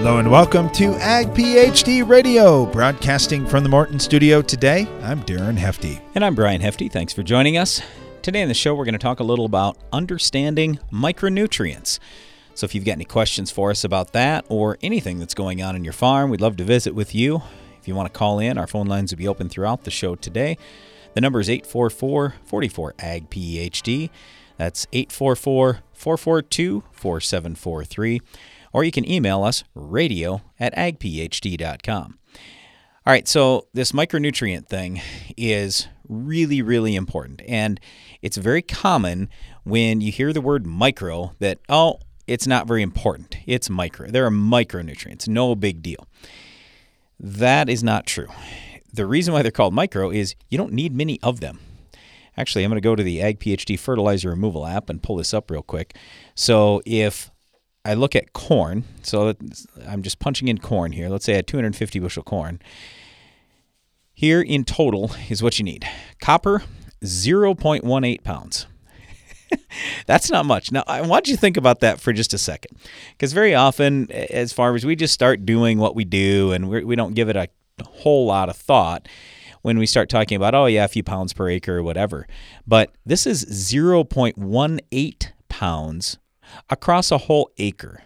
Hello and welcome to Ag PhD Radio, broadcasting from the Morton studio today. I'm Darren Hefty. And I'm Brian Hefty. Thanks for joining us. Today on the show, we're going to talk a little about understanding micronutrients. So if you've got any questions for us about that or anything that's going on in your farm, we'd love to visit with you. If you want to call in, our phone lines will be open throughout the show today. The number is 844 44 AG PhD. That's 844 442 4743 or you can email us radio at agphd.com. All right, so this micronutrient thing is really, really important. And it's very common when you hear the word micro that, oh, it's not very important. It's micro. There are micronutrients, no big deal. That is not true. The reason why they're called micro is you don't need many of them. Actually, I'm going to go to the Ag PhD fertilizer removal app and pull this up real quick. So if I look at corn. So I'm just punching in corn here. Let's say I had 250 bushel corn. Here in total is what you need copper, 0.18 pounds. That's not much. Now, I want you to think about that for just a second. Because very often, as farmers, we just start doing what we do and we're, we do not give it a whole lot of thought when we start talking about, oh, yeah, a few pounds per acre or whatever. But this is 0.18 pounds across a whole acre.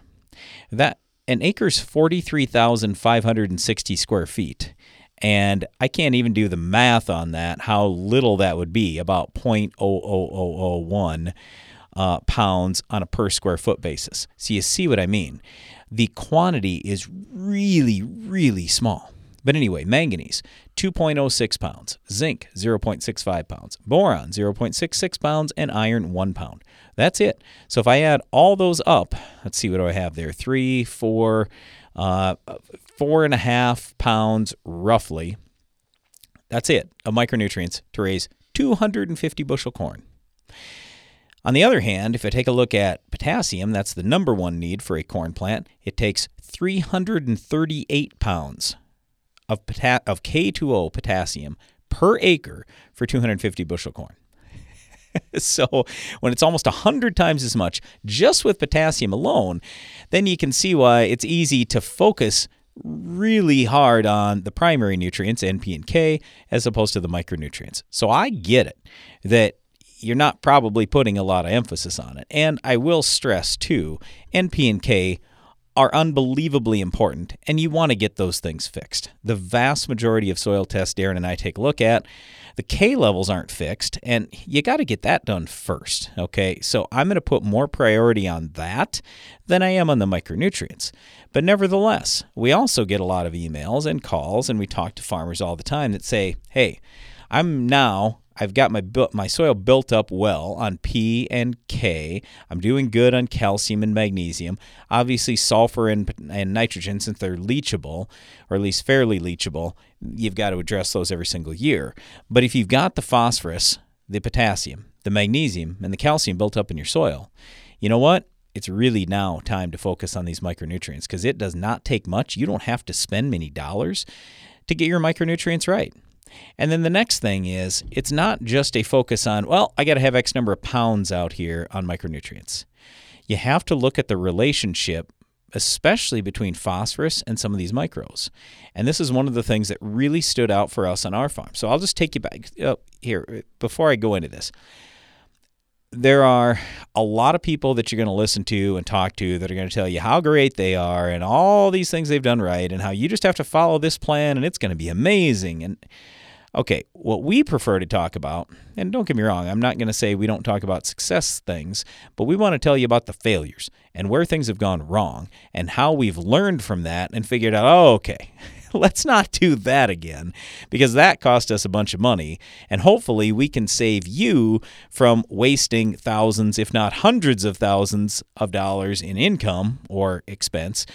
That an acre is 43,560 square feet. And I can't even do the math on that, how little that would be, about 0.00001 uh, pounds on a per square foot basis. So you see what I mean. The quantity is really, really small. But anyway, manganese, 2.06 pounds, zinc, 0.65 pounds, boron, 0.66 pounds, and iron, 1 pound. That's it. So if I add all those up, let's see what do I have there? Three, four, uh, four and a half pounds roughly. That's it of micronutrients to raise 250 bushel corn. On the other hand, if I take a look at potassium, that's the number one need for a corn plant, it takes 338 pounds of, pota- of K2O potassium per acre for 250 bushel corn. so when it's almost 100 times as much just with potassium alone, then you can see why it's easy to focus really hard on the primary nutrients, NP and K, as opposed to the micronutrients. So I get it that you're not probably putting a lot of emphasis on it. And I will stress too, NP and K are unbelievably important, and you want to get those things fixed. The vast majority of soil tests Darren and I take a look at, the K levels aren't fixed, and you got to get that done first. Okay, so I'm going to put more priority on that than I am on the micronutrients. But nevertheless, we also get a lot of emails and calls, and we talk to farmers all the time that say, hey, I'm now I've got my my soil built up well on P and K. I'm doing good on calcium and magnesium. Obviously, sulfur and, and nitrogen, since they're leachable, or at least fairly leachable, you've got to address those every single year. But if you've got the phosphorus, the potassium, the magnesium, and the calcium built up in your soil, you know what? It's really now time to focus on these micronutrients because it does not take much. You don't have to spend many dollars to get your micronutrients right. And then the next thing is it's not just a focus on, well, I got to have X number of pounds out here on micronutrients. You have to look at the relationship, especially between phosphorus and some of these micros. And this is one of the things that really stood out for us on our farm. So I'll just take you back oh, here before I go into this there are a lot of people that you're going to listen to and talk to that are going to tell you how great they are and all these things they've done right and how you just have to follow this plan and it's going to be amazing. And okay, what we prefer to talk about, and don't get me wrong, I'm not going to say we don't talk about success things, but we want to tell you about the failures and where things have gone wrong and how we've learned from that and figured out, oh, okay, let's not do that again because that cost us a bunch of money. And hopefully, we can save you from wasting thousands, if not hundreds of thousands of dollars in income or expense.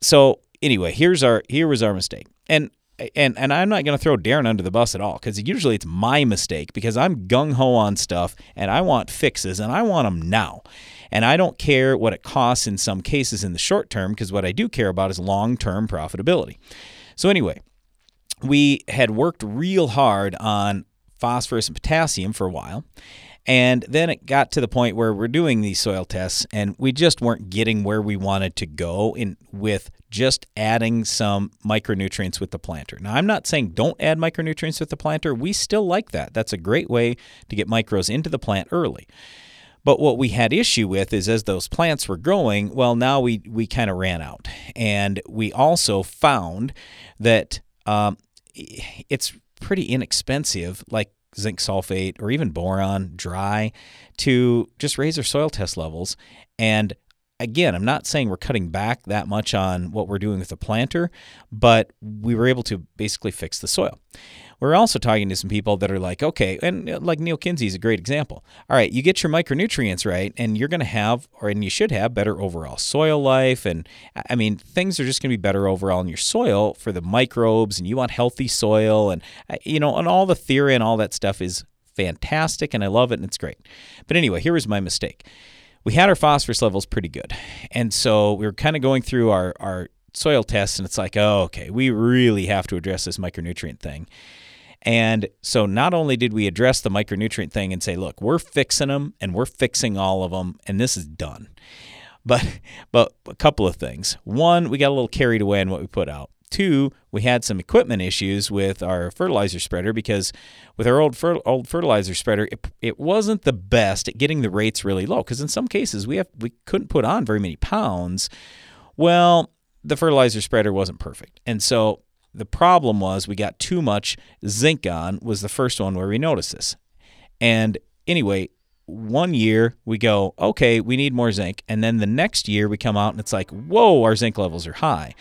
So, anyway, here's our here was our mistake. And and and I'm not going to throw Darren under the bus at all because usually it's my mistake because I'm gung ho on stuff and I want fixes and I want them now. And I don't care what it costs in some cases in the short term because what I do care about is long term profitability. So, anyway, we had worked real hard on phosphorus and potassium for a while. And then it got to the point where we're doing these soil tests and we just weren't getting where we wanted to go in with just adding some micronutrients with the planter. Now, I'm not saying don't add micronutrients with the planter. We still like that. That's a great way to get micros into the plant early. But what we had issue with is as those plants were growing, well, now we, we kind of ran out. And we also found that um, it's pretty inexpensive, like zinc sulfate or even boron dry, to just raise our soil test levels. And again, I'm not saying we're cutting back that much on what we're doing with the planter, but we were able to basically fix the soil. We're also talking to some people that are like, okay, and uh, like Neal Kinsey is a great example. All right, you get your micronutrients right, and you're going to have, or and you should have, better overall soil life. And I mean, things are just going to be better overall in your soil for the microbes, and you want healthy soil, and uh, you know, and all the theory and all that stuff is fantastic, and I love it, and it's great. But anyway, here was my mistake. We had our phosphorus levels pretty good, and so we were kind of going through our our soil tests, and it's like, oh, okay, we really have to address this micronutrient thing. And so not only did we address the micronutrient thing and say, look, we're fixing them and we're fixing all of them and this is done. But but a couple of things. One, we got a little carried away in what we put out. Two, we had some equipment issues with our fertilizer spreader because with our old fer- old fertilizer spreader, it, it wasn't the best at getting the rates really low. Because in some cases, we have we couldn't put on very many pounds. Well, the fertilizer spreader wasn't perfect, and so the problem was we got too much zinc on was the first one where we noticed this. And anyway, one year we go, okay, we need more zinc. And then the next year we come out and it's like, whoa, our zinc levels are high.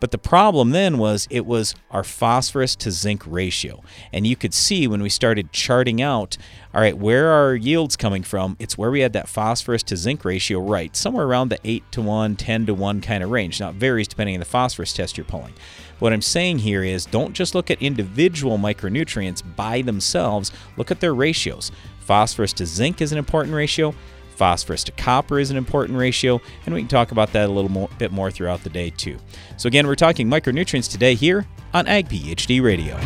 But the problem then was it was our phosphorus to zinc ratio. And you could see when we started charting out, all right, where are our yields coming from? It's where we had that phosphorus to zinc ratio right, somewhere around the 8 to 1, 10 to 1 kind of range. Now, it varies depending on the phosphorus test you're pulling. What I'm saying here is don't just look at individual micronutrients by themselves, look at their ratios. Phosphorus to zinc is an important ratio. Phosphorus to copper is an important ratio, and we can talk about that a little more, bit more throughout the day too. So again, we're talking micronutrients today here on Ag PhD Radio.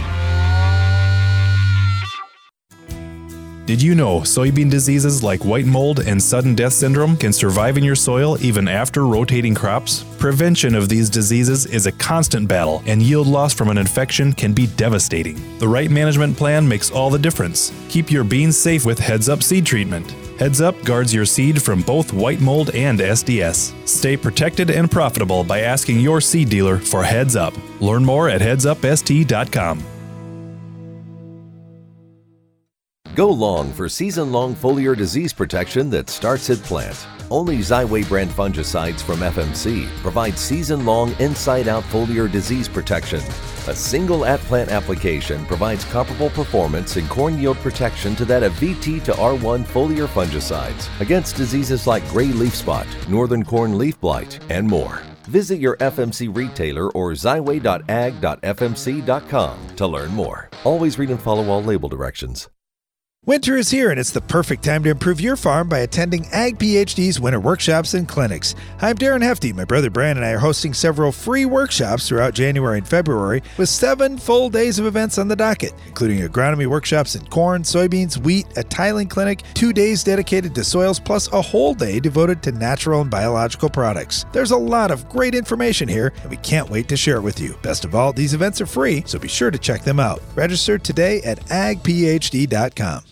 Did you know soybean diseases like white mold and sudden death syndrome can survive in your soil even after rotating crops? Prevention of these diseases is a constant battle, and yield loss from an infection can be devastating. The right management plan makes all the difference. Keep your beans safe with Heads Up seed treatment. Heads Up guards your seed from both white mold and SDS. Stay protected and profitable by asking your seed dealer for Heads Up. Learn more at headsupst.com. Go long for season long foliar disease protection that starts at plant. Only Xyway brand fungicides from FMC provide season long inside out foliar disease protection. A single at plant application provides comparable performance in corn yield protection to that of VT to R1 foliar fungicides against diseases like gray leaf spot, northern corn leaf blight, and more. Visit your FMC retailer or xyway.ag.fmc.com to learn more. Always read and follow all label directions. Winter is here, and it's the perfect time to improve your farm by attending Ag PhD's winter workshops and clinics. I'm Darren Hefty. My brother Brian and I are hosting several free workshops throughout January and February with seven full days of events on the docket, including agronomy workshops in corn, soybeans, wheat, a tiling clinic, two days dedicated to soils, plus a whole day devoted to natural and biological products. There's a lot of great information here, and we can't wait to share it with you. Best of all, these events are free, so be sure to check them out. Register today at agphd.com.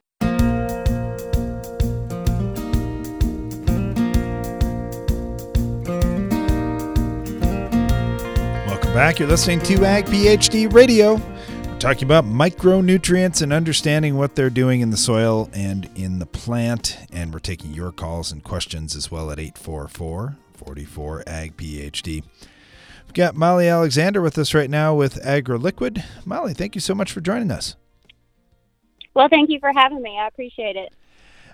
Welcome back. You're listening to Ag PhD Radio. We're talking about micronutrients and understanding what they're doing in the soil and in the plant. And we're taking your calls and questions as well at 844 44 Ag PhD. We've got Molly Alexander with us right now with AgroLiquid. Molly, thank you so much for joining us. Well, thank you for having me. I appreciate it.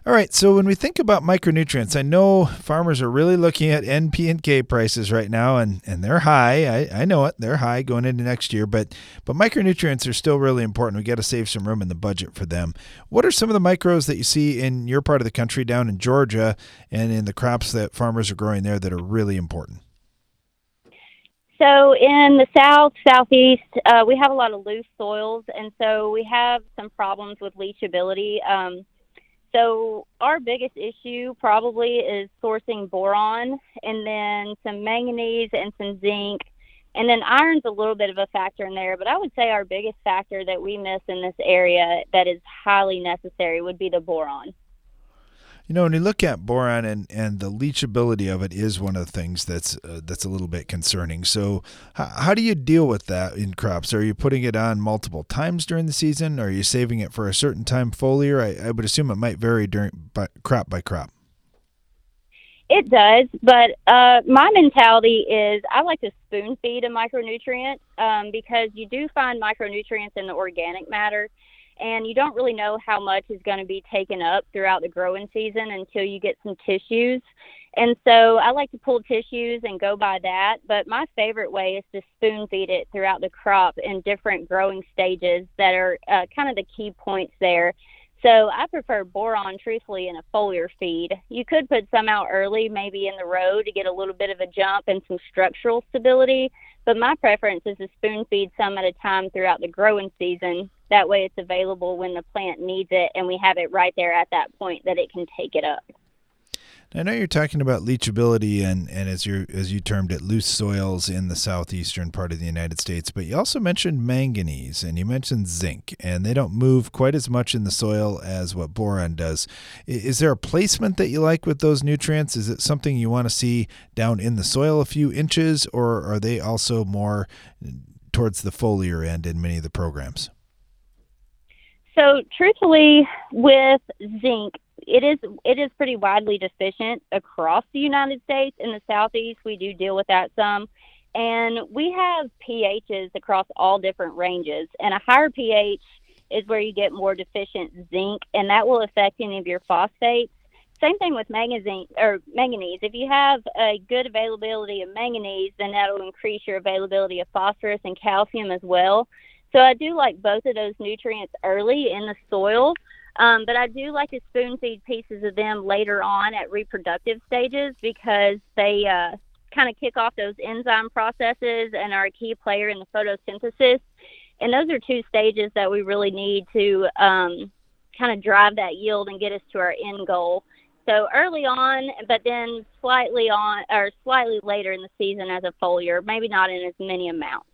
All right, so when we think about micronutrients, I know farmers are really looking at NP and K prices right now, and, and they're high. I, I know it; they're high going into next year. But but micronutrients are still really important. We got to save some room in the budget for them. What are some of the micros that you see in your part of the country, down in Georgia, and in the crops that farmers are growing there that are really important? So in the south, southeast, uh, we have a lot of loose soils, and so we have some problems with leachability. Um, so our biggest issue probably is sourcing boron and then some manganese and some zinc. And then iron's a little bit of a factor in there, but I would say our biggest factor that we miss in this area that is highly necessary would be the boron. You know, when you look at boron and, and the leachability of it is one of the things that's uh, that's a little bit concerning. So, how, how do you deal with that in crops? Are you putting it on multiple times during the season? Are you saving it for a certain time foliar? I, I would assume it might vary during by, crop by crop. It does, but uh, my mentality is I like to spoon feed a micronutrient um, because you do find micronutrients in the organic matter and you don't really know how much is going to be taken up throughout the growing season until you get some tissues. And so I like to pull tissues and go by that, but my favorite way is to spoon feed it throughout the crop in different growing stages that are uh, kind of the key points there. So I prefer boron, truthfully, in a foliar feed. You could put some out early, maybe in the row to get a little bit of a jump and some structural stability. But my preference is to spoon feed some at a time throughout the growing season that way it's available when the plant needs it and we have it right there at that point that it can take it up. I know you're talking about leachability and, and as you as you termed it, loose soils in the southeastern part of the United States, but you also mentioned manganese and you mentioned zinc, and they don't move quite as much in the soil as what boron does. Is there a placement that you like with those nutrients? Is it something you want to see down in the soil a few inches, or are they also more towards the foliar end in many of the programs? So, truthfully, with zinc, it is it is pretty widely deficient across the United States. In the southeast, we do deal with that some, and we have pHs across all different ranges. And a higher pH is where you get more deficient zinc, and that will affect any of your phosphates. Same thing with manganese or manganese. If you have a good availability of manganese, then that'll increase your availability of phosphorus and calcium as well. So I do like both of those nutrients early in the soil, um, but I do like to spoon feed pieces of them later on at reproductive stages because they uh, kind of kick off those enzyme processes and are a key player in the photosynthesis. And those are two stages that we really need to um, kind of drive that yield and get us to our end goal. So early on, but then slightly on or slightly later in the season as a foliar, maybe not in as many amounts.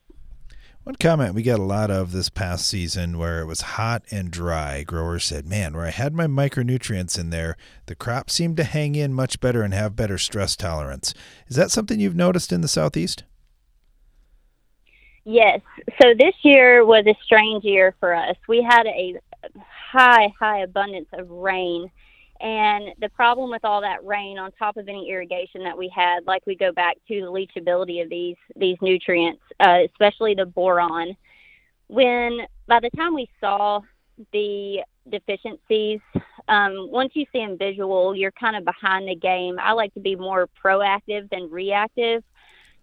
One comment we got a lot of this past season where it was hot and dry, growers said, Man, where I had my micronutrients in there, the crop seemed to hang in much better and have better stress tolerance. Is that something you've noticed in the Southeast? Yes. So this year was a strange year for us. We had a high, high abundance of rain and the problem with all that rain on top of any irrigation that we had, like we go back to the leachability of these these nutrients, uh, especially the boron. When by the time we saw the deficiencies, um, once you see them visual, you're kind of behind the game. I like to be more proactive than reactive,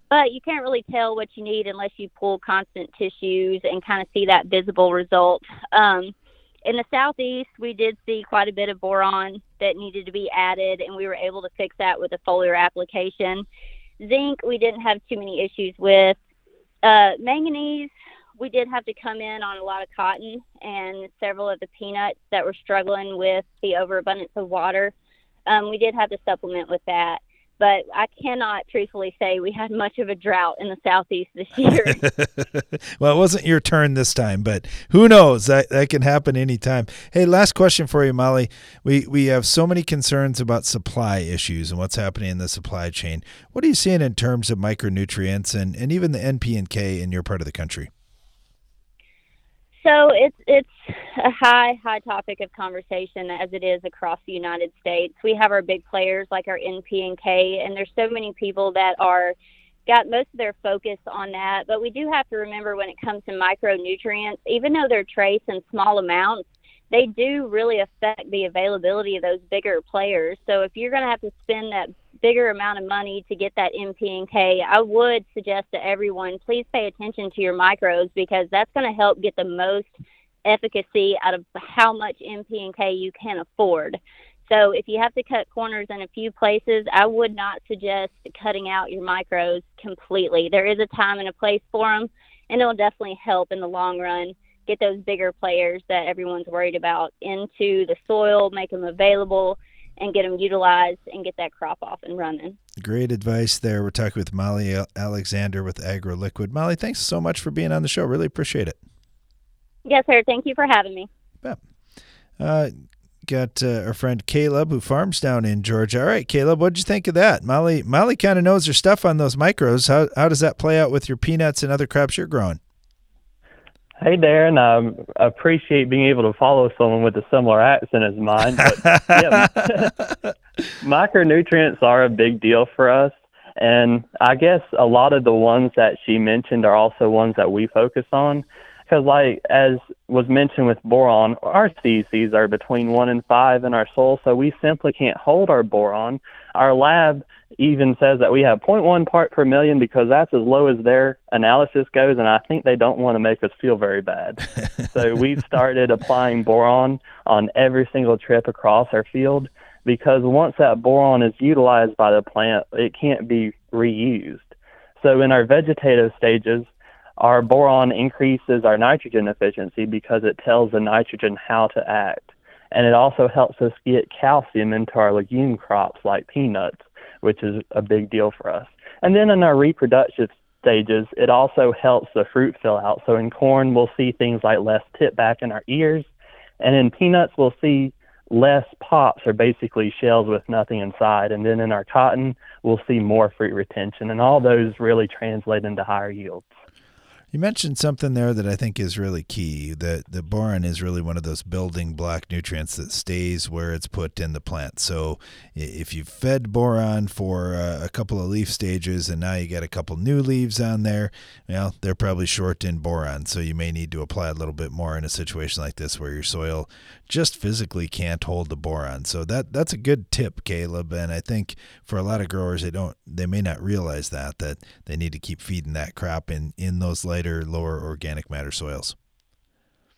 but you can't really tell what you need unless you pull constant tissues and kind of see that visible result. Um, in the southeast, we did see quite a bit of boron that needed to be added, and we were able to fix that with a foliar application. Zinc, we didn't have too many issues with. Uh, manganese, we did have to come in on a lot of cotton and several of the peanuts that were struggling with the overabundance of water. Um, we did have to supplement with that but I cannot truthfully say we had much of a drought in the southeast this year. well, it wasn't your turn this time, but who knows? That that can happen anytime. Hey, last question for you, Molly. We we have so many concerns about supply issues and what's happening in the supply chain. What are you seeing in terms of micronutrients and, and even the NP and K in your part of the country? So it's it's a high high topic of conversation as it is across the United States. We have our big players like our NP and K, and there's so many people that are got most of their focus on that. But we do have to remember when it comes to micronutrients, even though they're trace in small amounts, they do really affect the availability of those bigger players. So if you're going to have to spend that bigger amount of money to get that NP and K, I would suggest to everyone please pay attention to your micros because that's going to help get the most efficacy out of how much NP and K you can afford. So if you have to cut corners in a few places, I would not suggest cutting out your micros completely. There is a time and a place for them, and it'll definitely help in the long run get those bigger players that everyone's worried about into the soil, make them available, and get them utilized and get that crop off and running. Great advice there. We're talking with Molly Alexander with AgroLiquid. Molly, thanks so much for being on the show. Really appreciate it. Yes, sir. Thank you for having me. Yeah. Uh, got uh, our friend Caleb who farms down in Georgia. All right, Caleb, what'd you think of that? Molly Molly kind of knows her stuff on those micros. How how does that play out with your peanuts and other crops you're growing? Hey, Darren. I appreciate being able to follow someone with a similar accent as mine. But, yeah, micronutrients are a big deal for us. And I guess a lot of the ones that she mentioned are also ones that we focus on. Because, like, as was mentioned with boron, our CECs are between one and five in our soil, so we simply can't hold our boron. Our lab even says that we have 0.1 part per million because that's as low as their analysis goes, and I think they don't want to make us feel very bad. so we've started applying boron on every single trip across our field because once that boron is utilized by the plant, it can't be reused. So in our vegetative stages, our boron increases our nitrogen efficiency because it tells the nitrogen how to act. And it also helps us get calcium into our legume crops like peanuts which is a big deal for us. And then in our reproductive stages, it also helps the fruit fill out. So in corn, we'll see things like less tip back in our ears. And in peanuts, we'll see less pops or basically shells with nothing inside. And then in our cotton, we'll see more fruit retention. And all those really translate into higher yields. You mentioned something there that I think is really key. That the boron is really one of those building block nutrients that stays where it's put in the plant. So if you fed boron for uh, a couple of leaf stages and now you get a couple new leaves on there, well, they're probably short in boron. So you may need to apply a little bit more in a situation like this where your soil just physically can't hold the boron. So that that's a good tip, Caleb. And I think for a lot of growers, they don't they may not realize that that they need to keep feeding that crop in in those lighter, lower organic matter soils.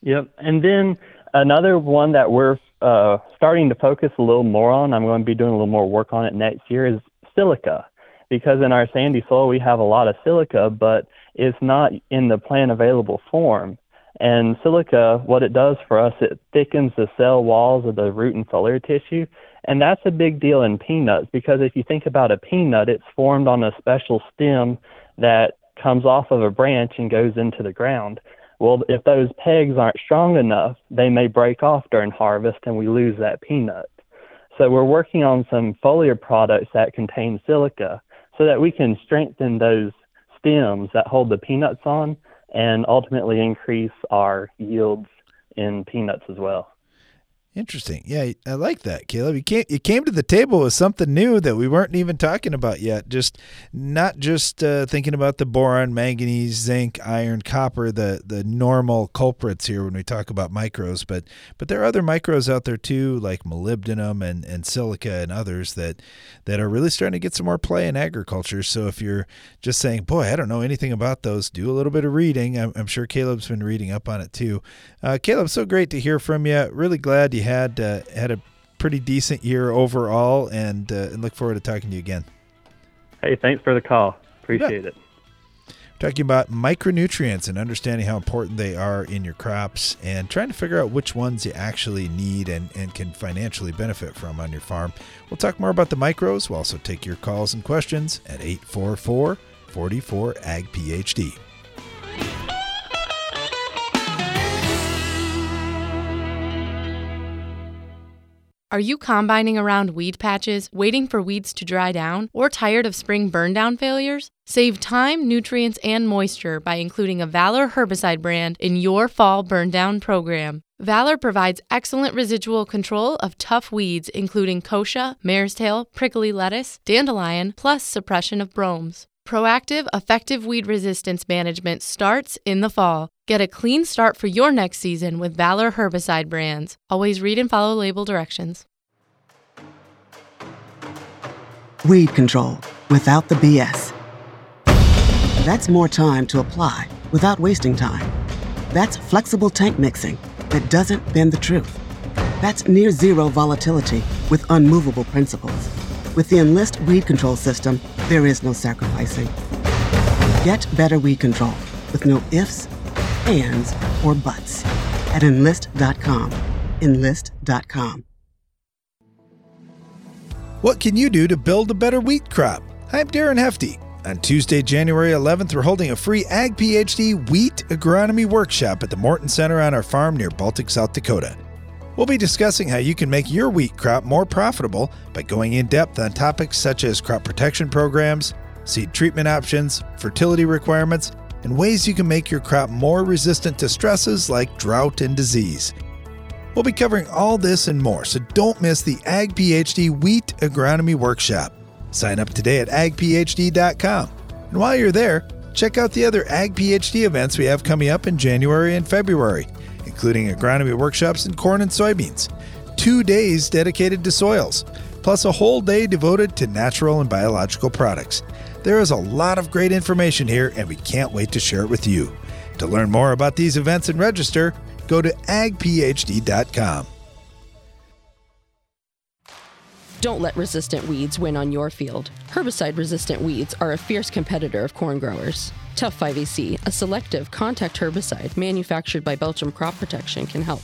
Yep, and then another one that we're uh, starting to focus a little more on. I'm going to be doing a little more work on it next year. Is silica because in our sandy soil we have a lot of silica, but it's not in the plant available form. And silica, what it does for us, it thickens the cell walls of the root and foliar tissue. And that's a big deal in peanuts because if you think about a peanut, it's formed on a special stem that comes off of a branch and goes into the ground. Well, if those pegs aren't strong enough, they may break off during harvest and we lose that peanut. So we're working on some foliar products that contain silica so that we can strengthen those stems that hold the peanuts on and ultimately increase our yields in peanuts as well. Interesting. Yeah, I like that, Caleb. You came you came to the table with something new that we weren't even talking about yet. Just not just uh, thinking about the boron, manganese, zinc, iron, copper, the the normal culprits here when we talk about micros, but but there are other micros out there too, like molybdenum and, and silica and others that that are really starting to get some more play in agriculture. So if you're just saying, "Boy, I don't know anything about those," do a little bit of reading. I'm, I'm sure Caleb's been reading up on it too. Uh, Caleb, so great to hear from you. Really glad you had uh, had a pretty decent year overall, and uh, and look forward to talking to you again. Hey, thanks for the call. Appreciate it. Talking about micronutrients and understanding how important they are in your crops, and trying to figure out which ones you actually need and, and can financially benefit from on your farm. We'll talk more about the micros. We'll also take your calls and questions at 844 44 AG PhD. Are you combining around weed patches, waiting for weeds to dry down, or tired of spring burndown failures? Save time, nutrients, and moisture by including a Valor herbicide brand in your fall burndown program. Valor provides excellent residual control of tough weeds, including kochia, mare's tail, prickly lettuce, dandelion, plus suppression of bromes. Proactive, effective weed resistance management starts in the fall. Get a clean start for your next season with Valor herbicide brands. Always read and follow label directions. Weed control without the BS. That's more time to apply without wasting time. That's flexible tank mixing that doesn't bend the truth. That's near zero volatility with unmovable principles. With the Enlist weed control system, there is no sacrificing. Get better weed control with no ifs, ands, or buts at enlist.com. Enlist.com. What can you do to build a better wheat crop? I'm Darren Hefty. On Tuesday, January 11th, we're holding a free Ag PhD wheat agronomy workshop at the Morton Center on our farm near Baltic, South Dakota. We'll be discussing how you can make your wheat crop more profitable by going in depth on topics such as crop protection programs, seed treatment options, fertility requirements, and ways you can make your crop more resistant to stresses like drought and disease. We'll be covering all this and more, so don't miss the Ag PhD Wheat Agronomy Workshop. Sign up today at agphd.com. And while you're there, check out the other Ag PhD events we have coming up in January and February, including agronomy workshops in corn and soybeans, two days dedicated to soils, plus a whole day devoted to natural and biological products. There is a lot of great information here, and we can't wait to share it with you. To learn more about these events and register, go to agphd.com. Don't let resistant weeds win on your field. Herbicide resistant weeds are a fierce competitor of corn growers. Tough 5EC, a selective contact herbicide manufactured by Belchim Crop Protection, can help.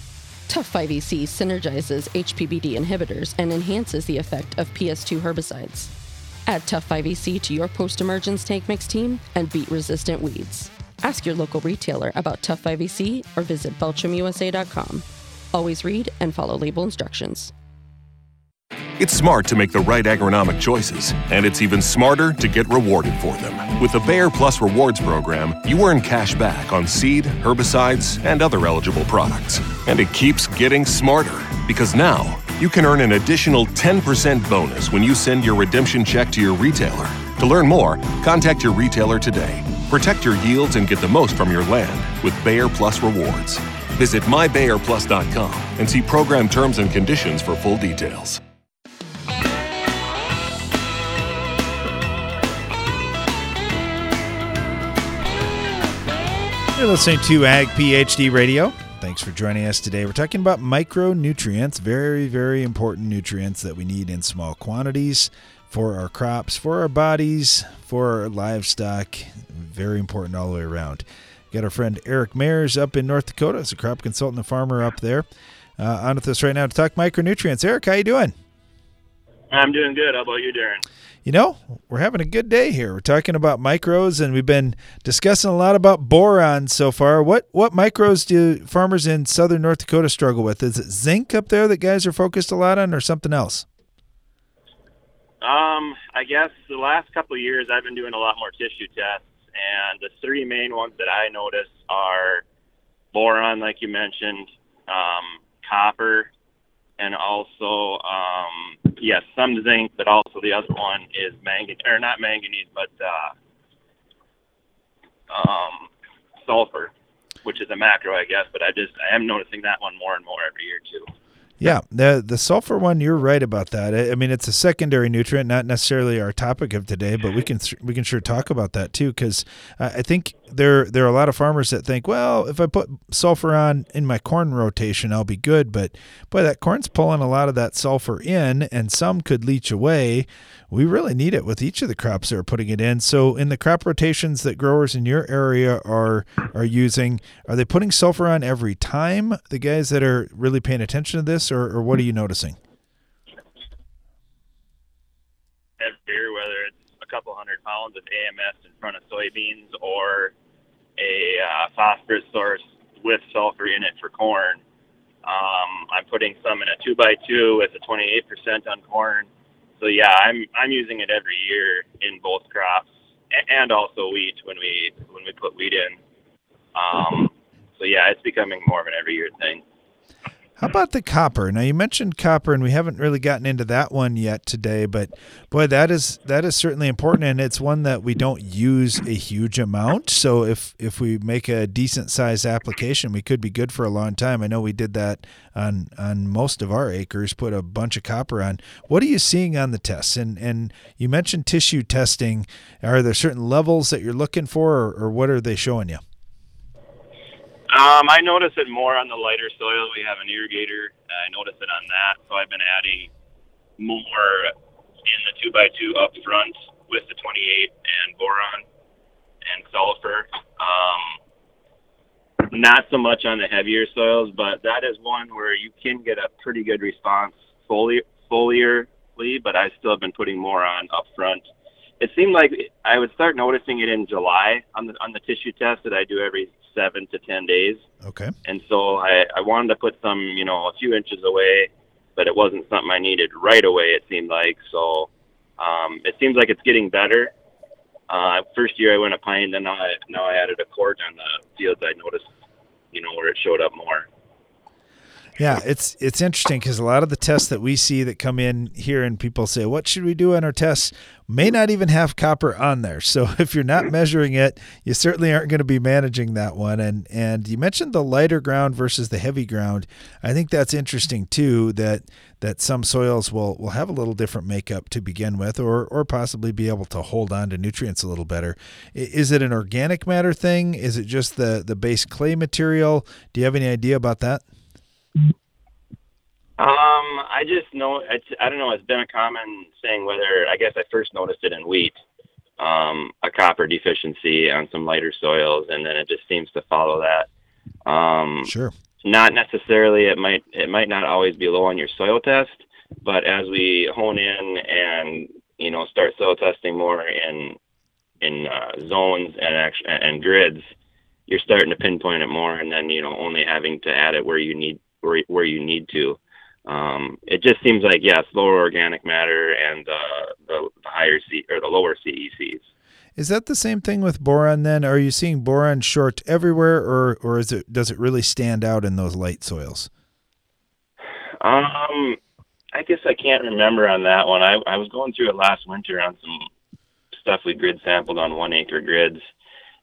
Tough 5EC synergizes HPPD inhibitors and enhances the effect of PS2 herbicides. Add Tough 5EC to your post emergence tank mix team and beat resistant weeds. Ask your local retailer about Tough 5EC or visit BelchimUSA.com. Always read and follow label instructions. It's smart to make the right agronomic choices, and it's even smarter to get rewarded for them. With the Bayer Plus Rewards program, you earn cash back on seed, herbicides, and other eligible products. And it keeps getting smarter because now you can earn an additional 10% bonus when you send your redemption check to your retailer. To learn more, contact your retailer today. Protect your yields and get the most from your land with Bayer Plus Rewards. Visit mybayerplus.com and see program terms and conditions for full details. You're listening to Ag PhD Radio. Thanks for joining us today. We're talking about micronutrients, very, very important nutrients that we need in small quantities for our crops, for our bodies, for our livestock. Very important all the way around. Got our friend Eric Mayers up in North Dakota as a crop consultant and farmer up there. Uh, on with us right now to talk micronutrients. Eric, how you doing? I'm doing good. How about you, Darren? You know, we're having a good day here. We're talking about micros, and we've been discussing a lot about boron so far. What what micros do farmers in southern North Dakota struggle with? Is it zinc up there that guys are focused a lot on, or something else? Um, I guess the last couple of years I've been doing a lot more tissue tests, and the three main ones that I notice are boron, like you mentioned, um, copper, and also um, yes, some zinc, but also the other one is manganese, or not manganese, but uh, um, sulfur, which is a macro, I guess. But I just I am noticing that one more and more every year too. Yeah, the the sulfur one, you're right about that. I mean, it's a secondary nutrient, not necessarily our topic of today, but we mm-hmm. can we can sure talk about that too, because I think there there are a lot of farmers that think, well, if I put sulfur on in my corn rotation, I'll be good. But boy, that corn's pulling a lot of that sulfur in, and some could leach away. We really need it with each of the crops that are putting it in. So, in the crop rotations that growers in your area are are using, are they putting sulfur on every time? The guys that are really paying attention to this, or, or what are you noticing? Every year, whether it's a couple hundred pounds of AMS in front of soybeans or a uh, phosphorus source with sulfur in it for corn. Um, I'm putting some in a two by two with a 28% on corn. So yeah, I'm I'm using it every year in both crops and also wheat when we when we put wheat in. Um, so yeah, it's becoming more of an every year thing. How about the copper? Now you mentioned copper, and we haven't really gotten into that one yet today. But boy, that is that is certainly important, and it's one that we don't use a huge amount. So if if we make a decent sized application, we could be good for a long time. I know we did that on on most of our acres. Put a bunch of copper on. What are you seeing on the tests? And and you mentioned tissue testing. Are there certain levels that you're looking for, or, or what are they showing you? Um, I notice it more on the lighter soil. We have an irrigator. I notice it on that, so I've been adding more in the two by two up front with the 28 and boron and sulfur. Um, not so much on the heavier soils, but that is one where you can get a pretty good response foliar, foliarly, but I still have been putting more on up front. It seemed like I would start noticing it in July on the on the tissue test that I do every seven to ten days. Okay. And so I, I wanted to put some, you know, a few inches away, but it wasn't something I needed right away. It seemed like so. Um, it seems like it's getting better. Uh, first year I went a pine, then now I now I added a quart on the fields. I noticed, you know, where it showed up more. Yeah, it's it's interesting because a lot of the tests that we see that come in here and people say, "What should we do on our tests?" may not even have copper on there. So if you're not measuring it, you certainly aren't going to be managing that one. And and you mentioned the lighter ground versus the heavy ground. I think that's interesting too. That that some soils will will have a little different makeup to begin with, or or possibly be able to hold on to nutrients a little better. Is it an organic matter thing? Is it just the the base clay material? Do you have any idea about that? Um, I just know it's I don't know. It's been a common saying whether I guess I first noticed it in wheat, um, a copper deficiency on some lighter soils, and then it just seems to follow that. Um, sure. Not necessarily. It might it might not always be low on your soil test, but as we hone in and you know start soil testing more in in uh, zones and act- and grids, you're starting to pinpoint it more, and then you know only having to add it where you need where where you need to. Um, it just seems like yes, lower organic matter and uh, the, the higher C or the lower CECs. Is that the same thing with boron? Then are you seeing boron short everywhere, or or is it does it really stand out in those light soils? Um, I guess I can't remember on that one. I I was going through it last winter on some stuff we grid sampled on one acre grids,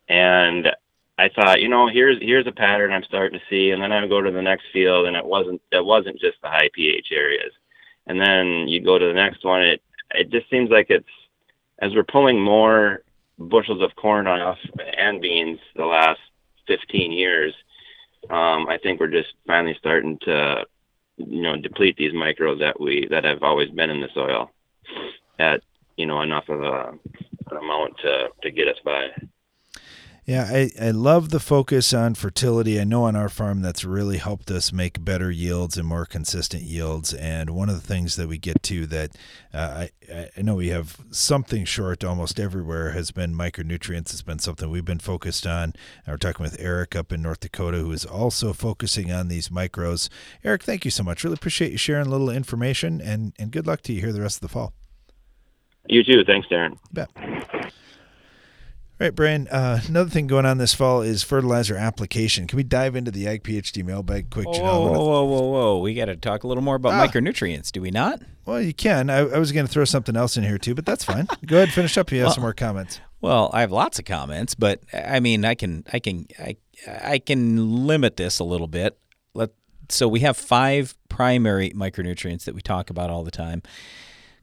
and I thought, you know, here's here's a pattern I'm starting to see, and then I would go to the next field, and it wasn't it wasn't just the high pH areas, and then you go to the next one. It it just seems like it's as we're pulling more bushels of corn off and beans the last 15 years. Um, I think we're just finally starting to, you know, deplete these microbes that we that have always been in the soil at you know enough of a an amount to to get us by. Yeah, I, I love the focus on fertility. I know on our farm that's really helped us make better yields and more consistent yields. And one of the things that we get to that uh, I, I know we have something short almost everywhere has been micronutrients. It's been something we've been focused on. We're talking with Eric up in North Dakota, who is also focusing on these micros. Eric, thank you so much. Really appreciate you sharing a little information and, and good luck to you here the rest of the fall. You too. Thanks, Darren. You bet. All right, Brian. Uh, another thing going on this fall is fertilizer application. Can we dive into the Ag PhD mailbag quick? Whoa, whoa, whoa, whoa, whoa, whoa! We got to talk a little more about ah. micronutrients, do we not? Well, you can. I, I was going to throw something else in here too, but that's fine. Go ahead, finish up. You have well, some more comments. Well, I have lots of comments, but I mean, I can, I can, I, I can limit this a little bit. Let so we have five primary micronutrients that we talk about all the time: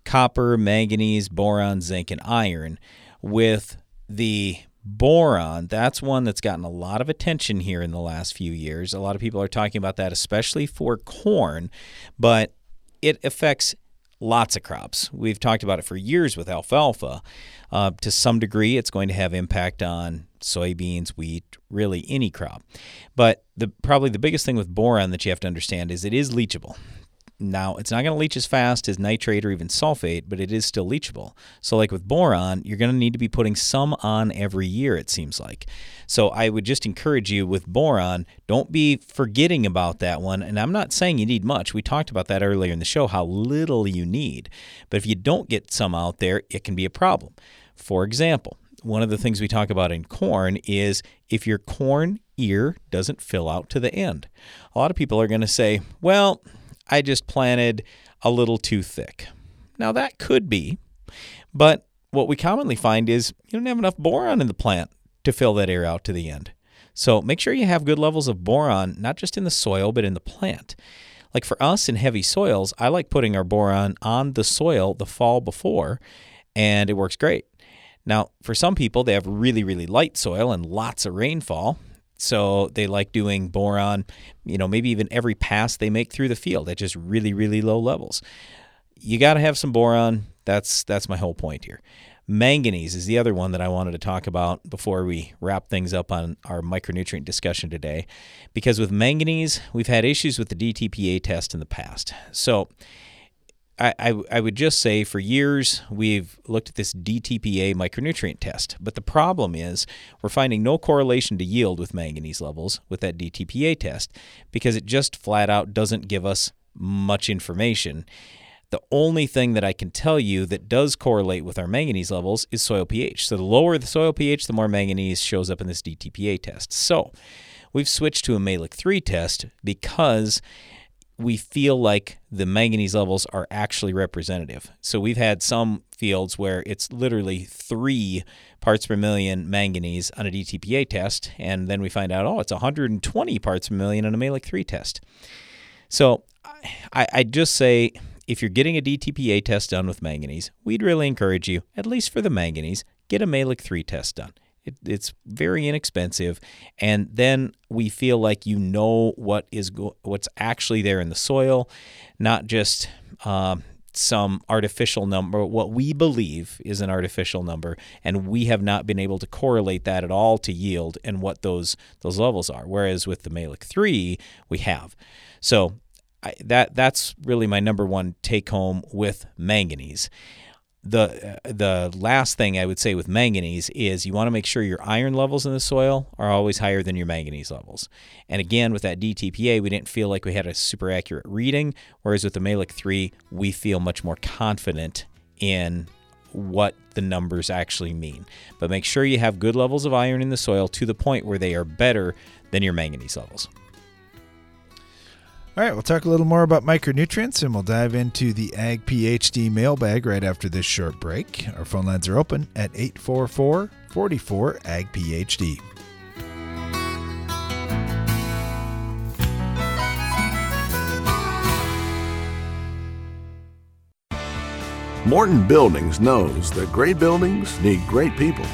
copper, manganese, boron, zinc, and iron. With the boron, that's one that's gotten a lot of attention here in the last few years. A lot of people are talking about that, especially for corn, but it affects lots of crops. We've talked about it for years with alfalfa. Uh, to some degree, it's going to have impact on soybeans, wheat, really any crop. But the probably the biggest thing with boron that you have to understand is it is leachable. Now, it's not going to leach as fast as nitrate or even sulfate, but it is still leachable. So, like with boron, you're going to need to be putting some on every year, it seems like. So, I would just encourage you with boron, don't be forgetting about that one. And I'm not saying you need much. We talked about that earlier in the show, how little you need. But if you don't get some out there, it can be a problem. For example, one of the things we talk about in corn is if your corn ear doesn't fill out to the end. A lot of people are going to say, well, I just planted a little too thick. Now, that could be, but what we commonly find is you don't have enough boron in the plant to fill that air out to the end. So make sure you have good levels of boron, not just in the soil, but in the plant. Like for us in heavy soils, I like putting our boron on the soil the fall before, and it works great. Now, for some people, they have really, really light soil and lots of rainfall. So they like doing boron, you know, maybe even every pass they make through the field at just really, really low levels. You got to have some boron. That's that's my whole point here. Manganese is the other one that I wanted to talk about before we wrap things up on our micronutrient discussion today. Because with manganese, we've had issues with the DTPA test in the past. So I, I, would just say for years we've looked at this DTPA micronutrient test, but the problem is we're finding no correlation to yield with manganese levels with that DTPA test because it just flat out doesn't give us much information. The only thing that I can tell you that does correlate with our manganese levels is soil pH. So the lower the soil pH, the more manganese shows up in this DTPA test. So we've switched to a Mehlich 3 test because we feel like the manganese levels are actually representative. So we've had some fields where it's literally three parts per million manganese on a DTPA test, and then we find out, oh, it's 120 parts per million on a Mehlich 3 test. So I, I just say if you're getting a DTPA test done with manganese, we'd really encourage you, at least for the manganese, get a Mehlich 3 test done. It, it's very inexpensive, and then we feel like you know what is go- what's actually there in the soil, not just uh, some artificial number. What we believe is an artificial number, and we have not been able to correlate that at all to yield and what those those levels are. Whereas with the Mehlich three, we have. So I, that that's really my number one take home with manganese. The the last thing I would say with manganese is you want to make sure your iron levels in the soil are always higher than your manganese levels. And again, with that DTPA, we didn't feel like we had a super accurate reading, whereas with the Mehlich 3, we feel much more confident in what the numbers actually mean. But make sure you have good levels of iron in the soil to the point where they are better than your manganese levels. All right, we'll talk a little more about micronutrients and we'll dive into the Ag PhD mailbag right after this short break. Our phone lines are open at 844 44 Ag PhD. Morton Buildings knows that great buildings need great people,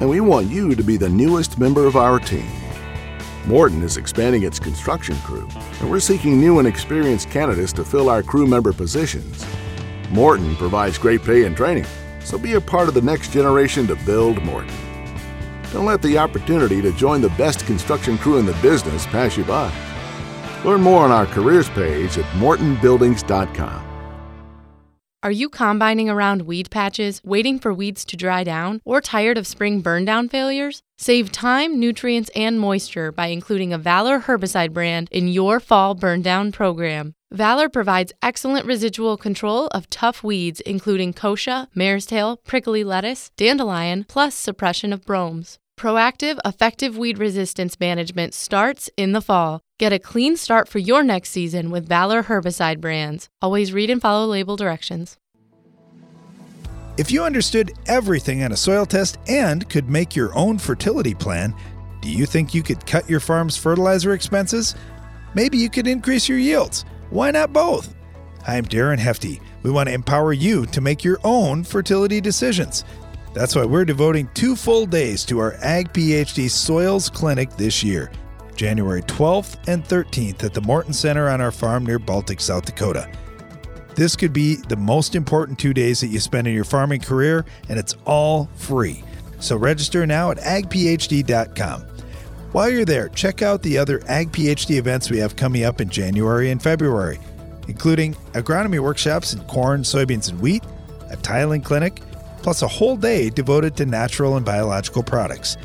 and we want you to be the newest member of our team. Morton is expanding its construction crew, and we're seeking new and experienced candidates to fill our crew member positions. Morton provides great pay and training, so be a part of the next generation to build Morton. Don't let the opportunity to join the best construction crew in the business pass you by. Learn more on our careers page at mortonbuildings.com. Are you combining around weed patches, waiting for weeds to dry down, or tired of spring burndown failures? Save time, nutrients, and moisture by including a Valor herbicide brand in your fall burndown program. Valor provides excellent residual control of tough weeds, including kochia, mare's tail, prickly lettuce, dandelion, plus suppression of bromes. Proactive, effective weed resistance management starts in the fall. Get a clean start for your next season with Valor herbicide brands. Always read and follow label directions. If you understood everything on a soil test and could make your own fertility plan, do you think you could cut your farm's fertilizer expenses? Maybe you could increase your yields. Why not both? I'm Darren Hefty. We want to empower you to make your own fertility decisions. That's why we're devoting two full days to our Ag PhD Soils Clinic this year, January 12th and 13th at the Morton Center on our farm near Baltic, South Dakota. This could be the most important two days that you spend in your farming career, and it's all free. So register now at agphd.com. While you're there, check out the other Ag PhD events we have coming up in January and February, including agronomy workshops in corn, soybeans, and wheat, a tiling clinic, plus a whole day devoted to natural and biological products.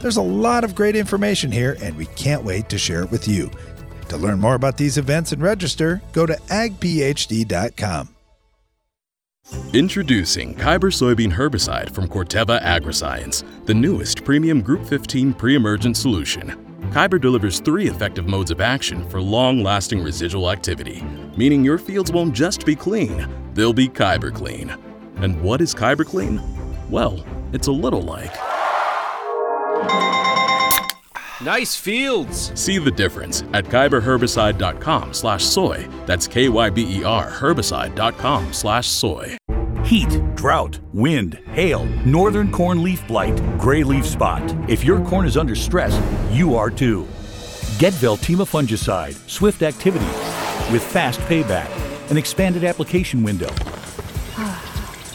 There's a lot of great information here, and we can't wait to share it with you. To learn more about these events and register, go to agphd.com. Introducing Kyber soybean herbicide from Corteva Agriscience, the newest premium Group 15 pre-emergent solution. Kyber delivers three effective modes of action for long-lasting residual activity, meaning your fields won't just be clean, they'll be Kyber clean. And what is Kyber clean? Well, it's a little like Nice fields. See the difference at kyberherbicide.com slash soy. That's K-Y-B-E-R herbicide.com slash soy. Heat, drought, wind, hail, northern corn leaf blight, gray leaf spot. If your corn is under stress, you are too. Get Veltyma fungicide, swift activity, with fast payback, an expanded application window.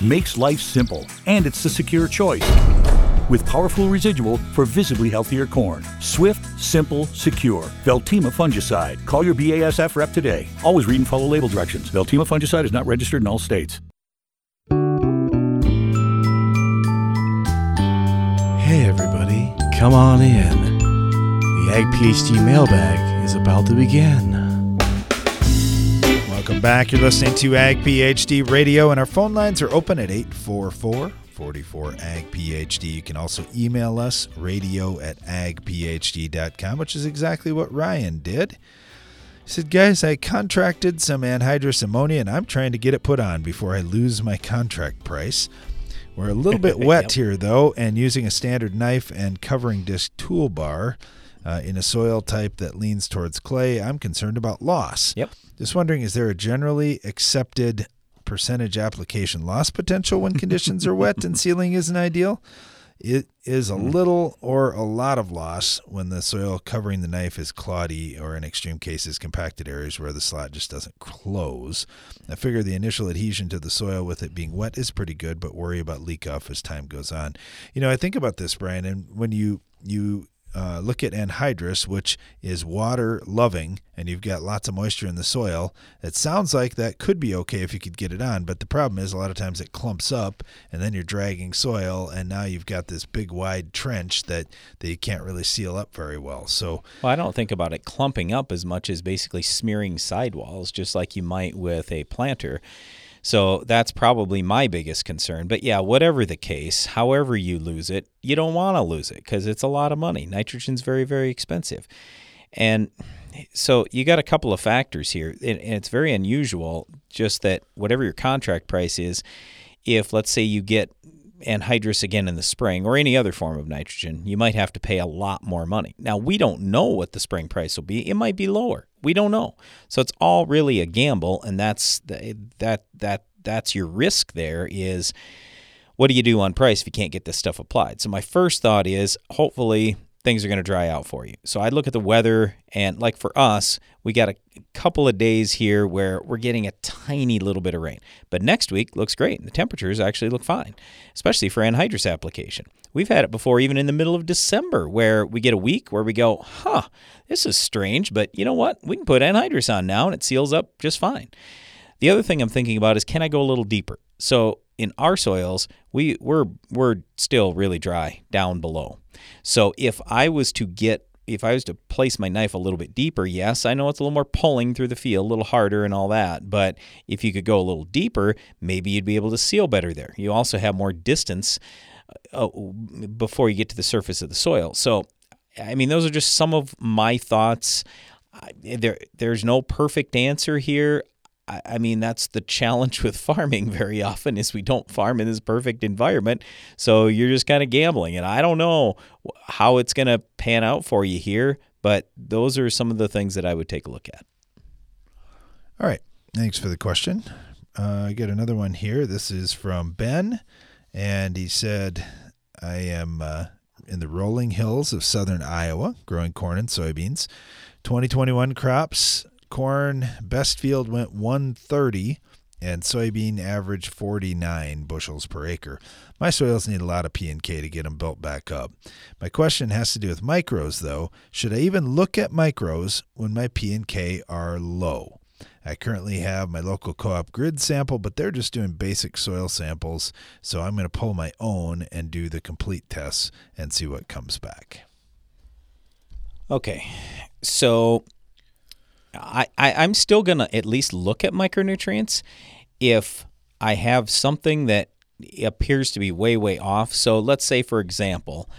Makes life simple, and it's the secure choice with powerful residual for visibly healthier corn. Swift, simple, secure. Veltyma fungicide. Call your BASF rep today. Always read and follow label directions. Veltyma fungicide is not registered in all states. Hey everybody, come on in. The Ag PhD mailbag is about to begin. Welcome back. You're listening to Ag PhD Radio, and our phone lines are open at 844 44 Ag PhD. You can also email us radio at agphd.com, which is exactly what Ryan did. He said, Guys, I contracted some anhydrous ammonia and I'm trying to get it put on before I lose my contract price. We're a little bit wet yep. here, though, and using a standard knife and covering disc toolbar uh, in a soil type that leans towards clay, I'm concerned about loss. Yep. Just wondering, is there a generally accepted percentage application loss potential when conditions are wet and sealing isn't ideal. It is a mm-hmm. little or a lot of loss when the soil covering the knife is cloddy or in extreme cases compacted areas where the slot just doesn't close. I figure the initial adhesion to the soil with it being wet is pretty good, but worry about leak off as time goes on. You know, I think about this, Brian, and when you you uh, look at anhydrous, which is water loving, and you've got lots of moisture in the soil, it sounds like that could be okay if you could get it on. But the problem is, a lot of times it clumps up, and then you're dragging soil, and now you've got this big wide trench that, that you can't really seal up very well. So, well, I don't think about it clumping up as much as basically smearing sidewalls, just like you might with a planter. So that's probably my biggest concern. But yeah, whatever the case, however you lose it, you don't want to lose it because it's a lot of money. Nitrogen's very, very expensive. And so you got a couple of factors here. And it's very unusual just that whatever your contract price is, if let's say you get anhydrous again in the spring or any other form of nitrogen, you might have to pay a lot more money. Now, we don't know what the spring price will be. It might be lower. We don't know. So it's all really a gamble and that's that that that's your risk there is what do you do on price if you can't get this stuff applied? So my first thought is hopefully things are going to dry out for you. So I'd look at the weather, and like for us, we got a couple of days here where we're getting a tiny little bit of rain. But next week looks great. And the temperatures actually look fine, especially for anhydrous application. We've had it before, even in the middle of December, where we get a week where we go, huh, this is strange, but you know what? We can put anhydrous on now and it seals up just fine. The other thing I'm thinking about is can I go a little deeper? So in our soils, we we're we're still really dry down below. So if I was to get if I was to place my knife a little bit deeper, yes, I know it's a little more pulling through the field, a little harder and all that. But if you could go a little deeper, maybe you'd be able to seal better there. You also have more distance uh, before you get to the surface of the soil. So, I mean, those are just some of my thoughts. There, there's no perfect answer here. I, I mean, that's the challenge with farming very often is we don't farm in this perfect environment. So you're just kind of gambling. And I don't know how it's going to pan out for you here, but those are some of the things that I would take a look at. All right. Thanks for the question. Uh, I get another one here. This is from Ben, and he said, I am uh, in the rolling hills of southern Iowa growing corn and soybeans. 2021 crops Corn best field went 130 and soybean averaged 49 bushels per acre. My soils need a lot of P and K to get them built back up. My question has to do with micros though. Should I even look at micros when my P and K are low? I currently have my local co-op grid sample, but they're just doing basic soil samples, so I'm going to pull my own and do the complete tests and see what comes back. Okay. So I, I I'm still gonna at least look at micronutrients if I have something that appears to be way, way off. So let's say, for example,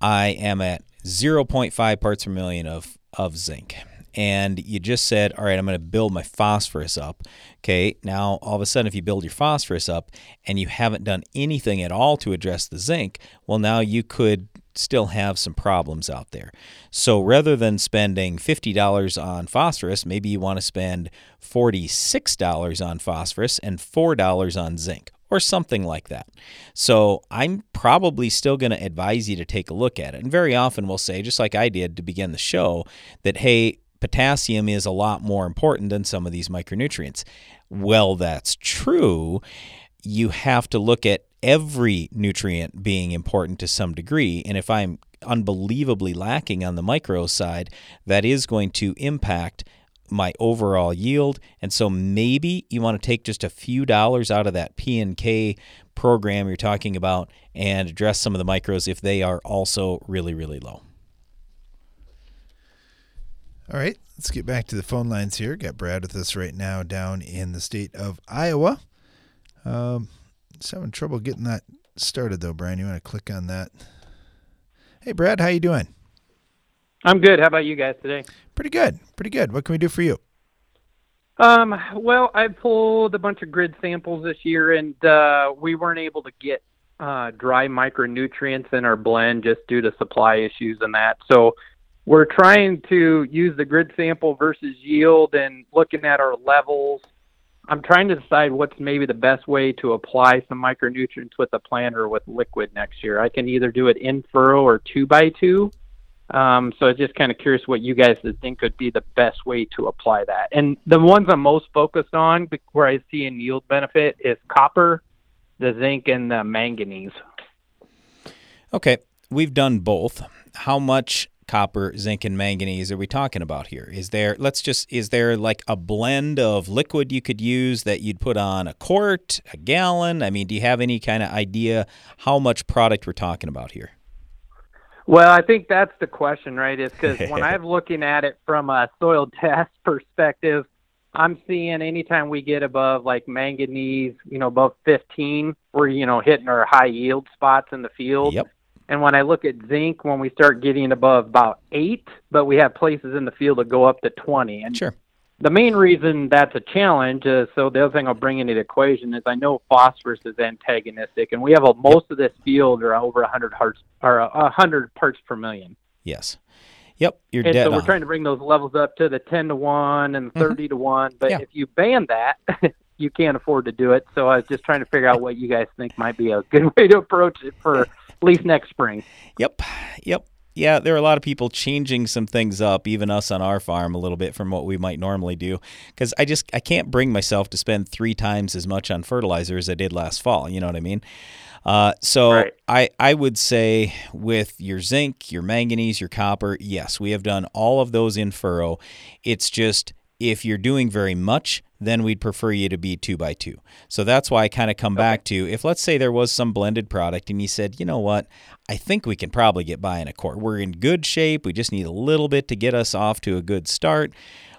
I am at 0.5 parts per million of, of zinc. And you just said, all right, I'm going to build my phosphorus up. Okay, now all of a sudden, if you build your phosphorus up and you haven't done anything at all to address the zinc, well, now you could still have some problems out there. So rather than spending $50 on phosphorus, maybe you want to spend $46 on phosphorus and $4 on zinc or something like that. So I'm probably still going to advise you to take a look at it. And very often we'll say, just like I did to begin the show, that hey, potassium is a lot more important than some of these micronutrients. Well, that's true. You have to look at every nutrient being important to some degree. And if I'm unbelievably lacking on the micro side, that is going to impact my overall yield. And so maybe you want to take just a few dollars out of that P and K program you're talking about and address some of the micros if they are also really, really low. All right, let's get back to the phone lines here. Got Brad with us right now down in the state of Iowa. Um, having trouble getting that started though, Brian. You want to click on that? Hey, Brad, how you doing? I'm good. How about you guys today? Pretty good. Pretty good. What can we do for you? Um, well, I pulled a bunch of grid samples this year, and uh, we weren't able to get uh, dry micronutrients in our blend just due to supply issues and that. So we're trying to use the grid sample versus yield and looking at our levels I'm trying to decide what's maybe the best way to apply some micronutrients with a plant or with liquid next year. I can either do it in furrow or two by two. Um, so I'm just kind of curious what you guys think could be the best way to apply that. And the ones I'm most focused on, where I see a yield benefit, is copper, the zinc, and the manganese. Okay, we've done both. How much copper, zinc, and manganese are we talking about here? Is there, let's just, is there like a blend of liquid you could use that you'd put on a quart, a gallon? I mean, do you have any kind of idea how much product we're talking about here? Well, I think that's the question, right? Is because when I'm looking at it from a soil test perspective, I'm seeing anytime we get above like manganese, you know, above 15, we're, you know, hitting our high yield spots in the field. Yep. And when I look at zinc, when we start getting above about eight, but we have places in the field that go up to 20. And sure. The main reason that's a challenge is so the other thing I'll bring into the equation is I know phosphorus is antagonistic, and we have a, most of this field are over 100 parts or 100 parts per million. Yes. Yep, you're and dead so we're trying to bring those levels up to the 10 to 1 and mm-hmm. 30 to 1. But Yeah. if you ban that, you can't afford to do it. So I was just trying to figure out what you guys think might be a good way to approach it for at least next spring. Yep. Yep. Yeah, there are a lot of people changing some things up, even us on our farm a little bit from what we might normally do. Because I just I can't bring myself to spend three times as much on fertilizer as I did last fall. You know what I mean? Uh, so I I would say with your zinc, your manganese, your copper, yes, we have done all of those in furrow. It's just if you're doing very much, then we'd prefer you to be two by two. So that's why I kind of come back to if let's say there was some blended product and you said, you know what, I think we can probably get by in a quart. We're in good shape. We just need a little bit to get us off to a good start.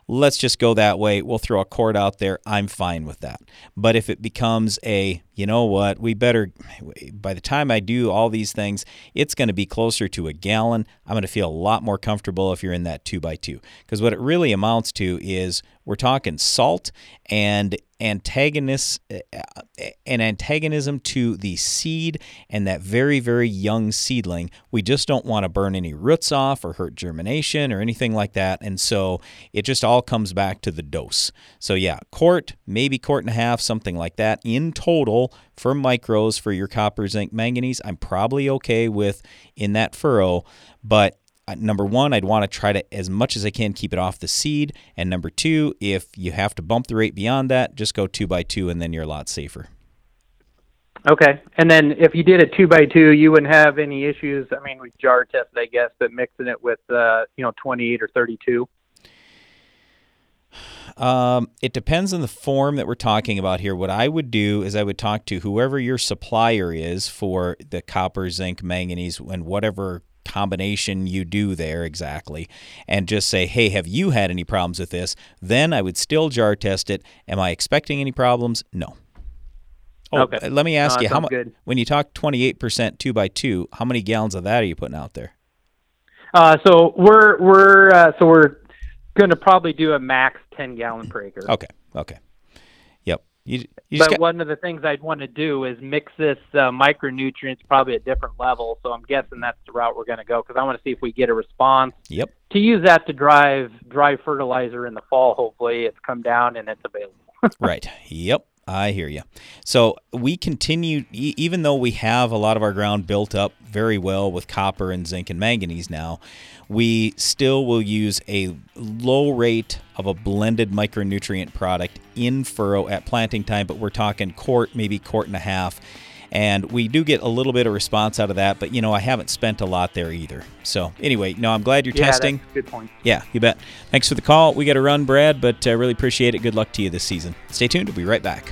Let's just go that way. We'll throw a quart out there. I'm fine with that. But if it becomes a, you know what, we better, by the time I do all these things, it's going to be closer to a gallon. I'm going to feel a lot more comfortable if you're in that two by two. Because what it really amounts to is we're talking salt and antagonist an antagonism to the seed and that very very young seedling. We just don't want to burn any roots off or hurt germination or anything like that. And so it just all comes back to the dose. So yeah quart maybe quart and a half something like that in total for micros for your copper zinc manganese. I'm probably okay with in that furrow but uh, number one, I'd want to try to, as much as I can, keep it off the seed. And number two, if you have to bump the rate beyond that, just go two by two, and then you're a lot safer. Okay. And then if you did a two by two, you wouldn't have any issues. I mean, we jar tested, I guess, but mixing it with, uh, you know, 28 or 32. Um, it depends on the form that we're talking about here. What I would do is I would talk to whoever your supplier is for the copper, zinc, manganese, and whatever combination you do there exactly and just say hey have you had any problems with this then i would still jar test it am i expecting any problems no Oh, Okay. let me ask No, you how much when you talk 28% 2 by 2, how many gallons of that are you putting out there? Uh, so we're we're uh, so we're going to probably do a max 10 gallon per acre. Okay. Okay. You, you but got, one of the things I'd want to do is mix this uh, micronutrients probably at different levels. So I'm guessing that's the route we're going to go because I want to see if we get a response Yep. to use that to drive drive fertilizer in the fall. Hopefully, it's come down and it's available. right. Yep. I hear you. So we continue, e- even though we have a lot of our ground built up very well with copper and zinc and manganese now, we still will use a low rate of a blended micronutrient product in furrow at planting time, but we're talking quart, maybe quart and a half. And we do get a little bit of response out of that, but you know, I haven't spent a lot there either. So, anyway, no, I'm glad you're yeah, testing. That's a good point. Yeah, you bet. Thanks for the call. We got to run, Brad, but I uh, really appreciate it. Good luck to you this season. Stay tuned. We'll be right back.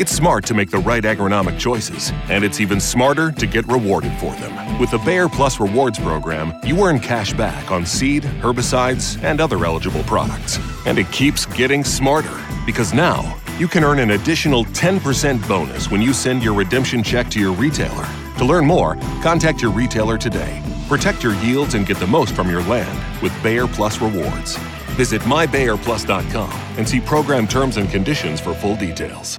It's smart to make the right agronomic choices, and it's even smarter to get rewarded for them. With the Bayer Plus Rewards program, you earn cash back on seed, herbicides, and other eligible products. And it keeps getting smarter because now you can earn an additional 10% bonus when you send your redemption check to your retailer. To learn more, contact your retailer today. Protect your yields and get the most from your land with Bayer Plus Rewards. Visit mybayerplus.com and see program terms and conditions for full details.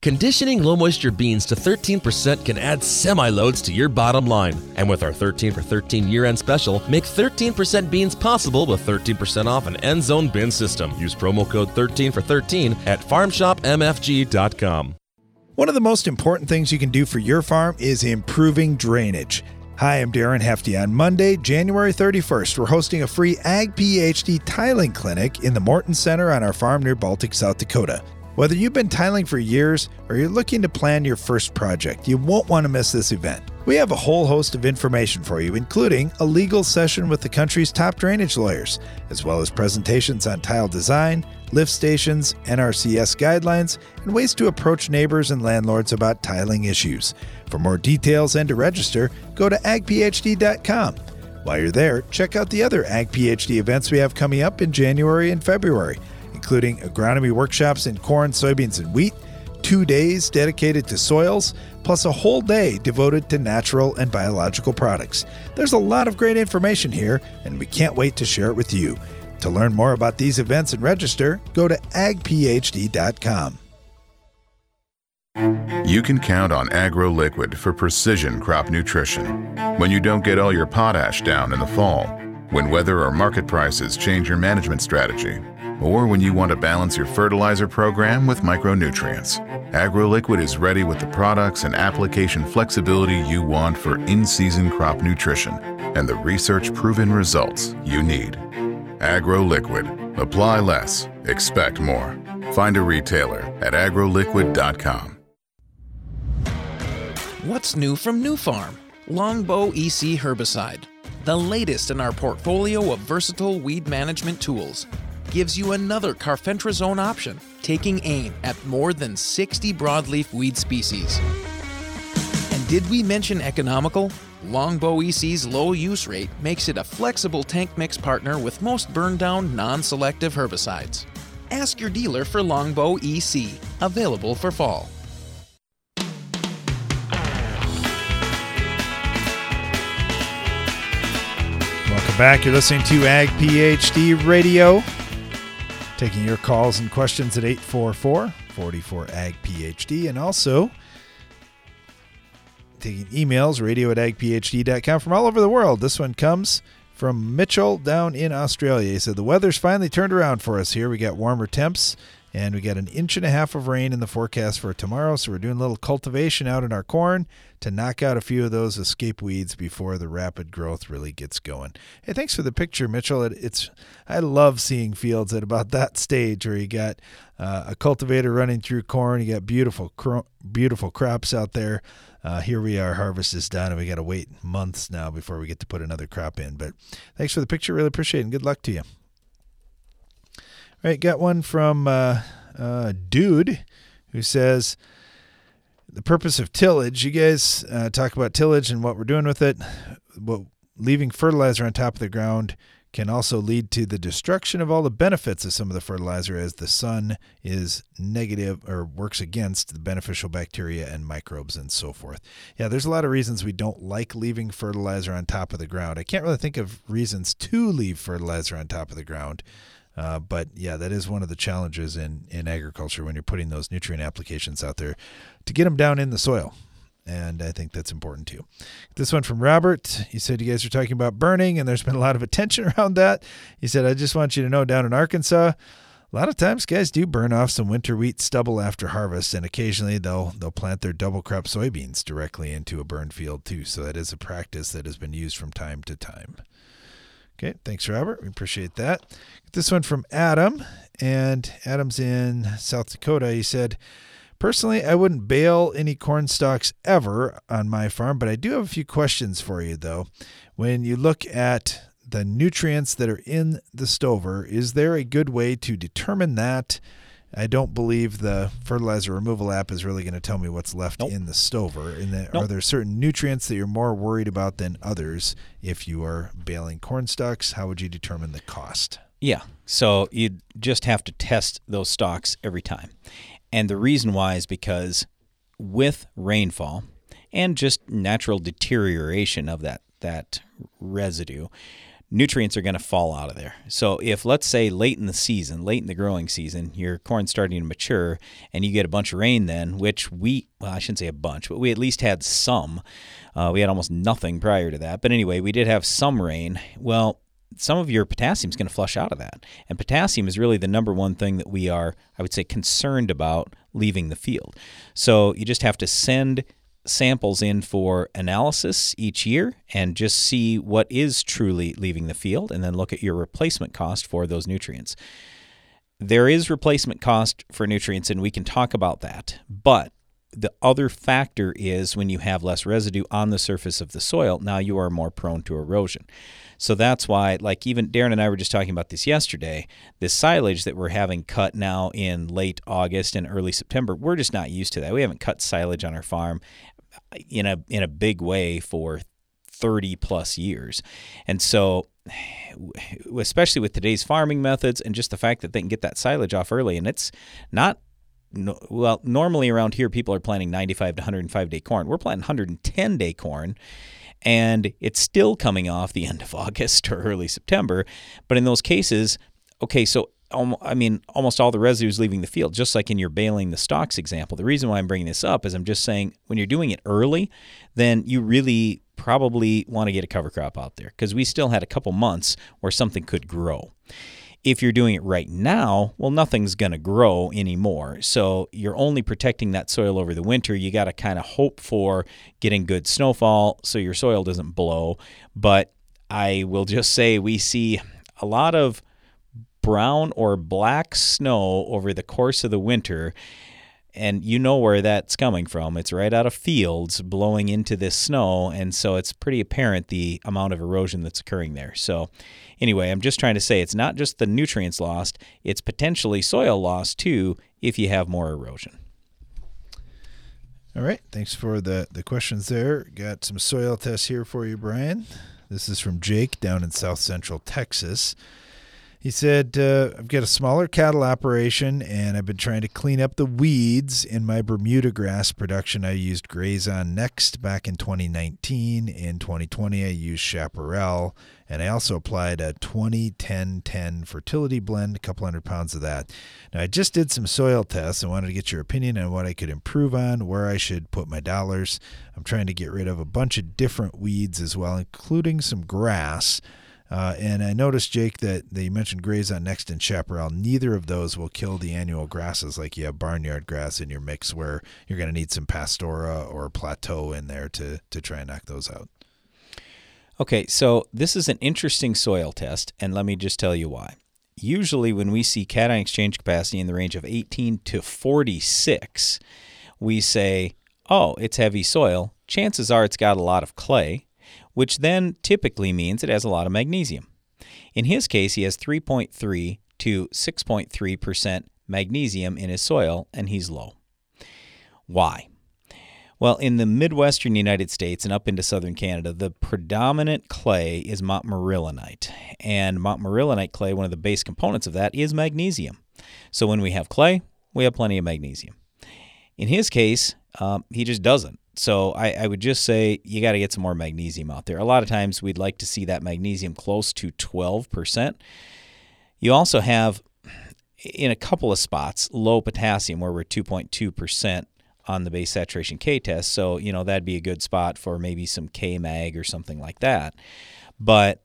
Conditioning low moisture beans to 13% can add semi loads to your bottom line. And with our 13 for 13 year end special, make 13% beans possible with 13% off an end zone bin system. Use promo code 13 for 13 at farmshopmfg.com. One of the most important things you can do for your farm is improving drainage. Hi, I'm Darren Hefty. On Monday, January 31st, we're hosting a free Ag PhD tiling clinic in the Morton Center on our farm near Baltic, South Dakota. Whether you've been tiling for years or you're looking to plan your first project, you won't want to miss this event. We have a whole host of information for you, including a legal session with the country's top drainage lawyers, as well as presentations on tile design, lift stations, NRCS guidelines, and ways to approach neighbors and landlords about tiling issues. For more details and to register, go to agphd.com. While you're there, check out the other AgPhD events we have coming up in January and February, including agronomy workshops in corn, soybeans, and wheat, two days dedicated to soils, plus a whole day devoted to natural and biological products. There's a lot of great information here, and we can't wait to share it with you. To learn more about these events and register, go to agphd.com. You can count on AgroLiquid for precision crop nutrition. When you don't get all your potash down in the fall, when weather or market prices change your management strategy, or when you want to balance your fertilizer program with micronutrients. AgroLiquid is ready with the products and application flexibility you want for in-season crop nutrition and the research-proven results you need. AgroLiquid. Apply less, expect more. Find a retailer at agroliquid.com. What's new from Nufarm? Longbow EC herbicide, the latest in our portfolio of versatile weed management tools, gives you another carfentrazone option, taking aim at more than 60 broadleaf weed species. And did we mention economical? Longbow EC's low use rate makes it a flexible tank mix partner with most burn down non selective herbicides. Ask your dealer for Longbow EC, available for fall. Back. You're listening to Ag PhD Radio. Taking your calls and questions at 844 44 Ag PhD and also taking emails radio at agphd.com from all over the world. This one comes from Mitchell down in Australia. He said, The weather's finally turned around for us here. We got warmer temps and we got an inch and a half of rain in the forecast for tomorrow. So we're doing a little cultivation out in our corn to knock out a few of those escape weeds before the rapid growth really gets going. Hey, thanks for the picture, Mitchell. It, it's I love seeing fields at about that stage where you got uh, a cultivator running through corn. You got beautiful, cro- beautiful crops out there. Uh, here we are, harvest is done, and we got to wait months now before we get to put another crop in. But thanks for the picture. Really appreciate it, and good luck to you. All right, got one from uh, uh, dude who says the purpose of tillage. You guys uh, talk about tillage and what we're doing with it. Well, leaving fertilizer on top of the ground can also lead to the destruction of all the benefits of some of the fertilizer as the sun is negative or works against the beneficial bacteria and microbes and so forth. Yeah, there's a lot of reasons we don't like leaving fertilizer on top of the ground. I can't really think of reasons to leave fertilizer on top of the ground. Uh, but yeah, that is one of the challenges in, in agriculture when you're putting those nutrient applications out there to get them down in the soil. And I think that's important too. This one from Robert. He said, You guys are talking about burning, and there's been a lot of attention around that. He said, I just want you to know down in Arkansas, a lot of times guys do burn off some winter wheat stubble after harvest, and occasionally they'll they'll plant their double crop soybeans directly into a burn field too. So that is a practice that has been used from time to time. Okay, thanks, Robert. We appreciate that. This one from Adam, and Adam's in South Dakota. He said, Personally, I wouldn't bale any corn stalks ever on my farm, but I do have a few questions for you, though. When you look at the nutrients that are in the stover, is there a good way to determine that? I don't believe the fertilizer removal app is really going to tell me what's left nope. in the stover. And the, nope. are there certain nutrients that you're more worried about than others if you are baling corn stalks? How would you determine the cost? Yeah. So you just have to test those stalks every time. And the reason why is because with rainfall and just natural deterioration of that that residue, nutrients are going to fall out of there. So if let's say late in the season, late in the growing season, your corn's starting to mature and you get a bunch of rain then, which we well, I shouldn't say a bunch, but we at least had some. Uh, we had almost nothing prior to that. But anyway, we did have some rain. Well, some of your potassium is going to flush out of that. And potassium is really the number one thing that we are, I would say, concerned about leaving the field. So you just have to send samples in for analysis each year and just see what is truly leaving the field and then look at your replacement cost for those nutrients. There is replacement cost for nutrients, and we can talk about that. But the other factor is when you have less residue on the surface of the soil, now you are more prone to erosion. So that's why, like, even Darren and I were just talking about this yesterday. This silage that we're having cut now in late August and early September, we're just not used to that. We haven't cut silage on our farm in a in a big way for 30 plus years. And so especially with today's farming methods and just the fact that they can get that silage off early and it's not no, well normally around here people are planting 95 to 105 day corn we're planting 110 day corn and it's still coming off the end of August or early September. But in those cases, okay, so I mean, almost all the residue is leaving the field, just like in your baling the stocks example. The reason why I'm bringing this up is I'm just saying when you're doing it early, then you really probably want to get a cover crop out there because we still had a couple months where something could grow. If you're doing it right now, well, nothing's going to grow anymore. So you're only protecting that soil over the winter. You got to kind of hope for getting good snowfall so your soil doesn't blow. But I will just say we see a lot of brown or black snow over the course of the winter and you know where that's coming from. It's right out of fields blowing into this snow, and so it's pretty apparent the amount of erosion that's occurring there. So, anyway, I'm just trying to say it's not just the nutrients lost, it's potentially soil loss too if you have more erosion. All right, thanks for the the questions there. Got some soil tests here for you, Brian. This is from Jake down in South Central Texas. He said, uh, I've got a smaller cattle operation and I've been trying to clean up the weeds in my Bermuda grass production. I used Grazon Next back in 2019. In 2020, I used Chaparral. And I also applied a 20 10 10 fertility blend, a couple hundred pounds of that. Now, I just did some soil tests. I wanted to get your opinion on what I could improve on, where I should put my dollars. I'm trying to get rid of a bunch of different weeds as well, including some grass. Uh, and I noticed, Jake, that they mentioned Grazon Next and Chaparral. Neither of those will kill the annual grasses like you have barnyard grass in your mix where you're going to need some pastora or plateau in there to, to try and knock those out. Okay, so this is an interesting soil test, and let me just tell you why. Usually, when we see cation exchange capacity in the range of 18 to 46, we say, oh, it's heavy soil. Chances are it's got a lot of clay which then typically means it has a lot of magnesium. In his case, he has 3.3 to 6.3% magnesium in his soil and he's low. Why? Well, in the Midwestern United States and up into southern Canada, the predominant clay is montmorillonite. And montmorillonite clay, one of the base components of that is magnesium. So when we have clay, we have plenty of magnesium. In his case, um, he just doesn't. So I, I would just say you got to get some more magnesium out there. A lot of times we'd like to see that magnesium close to 12%. You also have, in a couple of spots, low potassium where we're 2.2% on the base saturation K test. So, you know, that'd be a good spot for maybe some K mag or something like that. But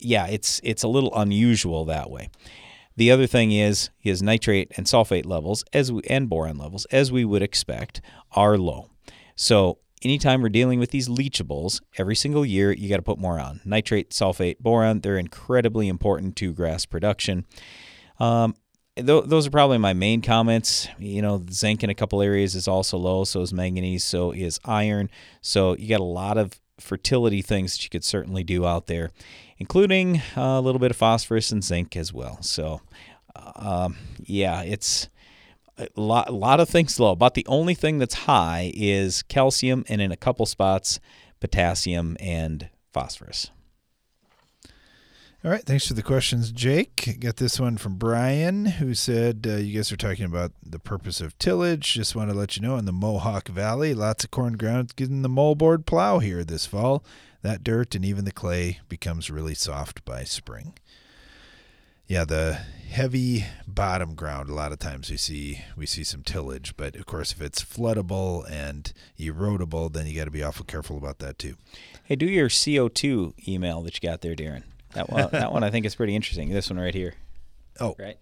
yeah, it's it's a little unusual that way. The other thing is his nitrate and sulfate levels as we, and boron levels as we would expect are low. So, anytime we're dealing with these leachables, every single year you got to put more on. Nitrate, sulfate, boron, they're incredibly important to grass production. Um, th- those are probably my main comments. You know, zinc in a couple areas is also low, so is manganese, so is iron. So you got a lot of fertility things that you could certainly do out there, including a little bit of phosphorus and zinc as well. So, um, yeah, it's a lot, a lot of things low. About the only thing that's high is calcium, and in a couple spots, potassium and phosphorus. All right, thanks for the questions, Jake. Got this one from Brian, who said uh, you guys are talking about the purpose of tillage. Just want to let you know in the Mohawk Valley, lots of corn ground getting the moldboard plow here this fall. That dirt and even the clay becomes really soft by spring. Yeah, the heavy bottom ground. A lot of times we see we see some tillage, but of course, if it's floodable and erodible, then you got to be awful careful about that too. Hey, do your CO two email that you got there, Darren. That one, that one I think is pretty interesting. This one right here. Oh, right.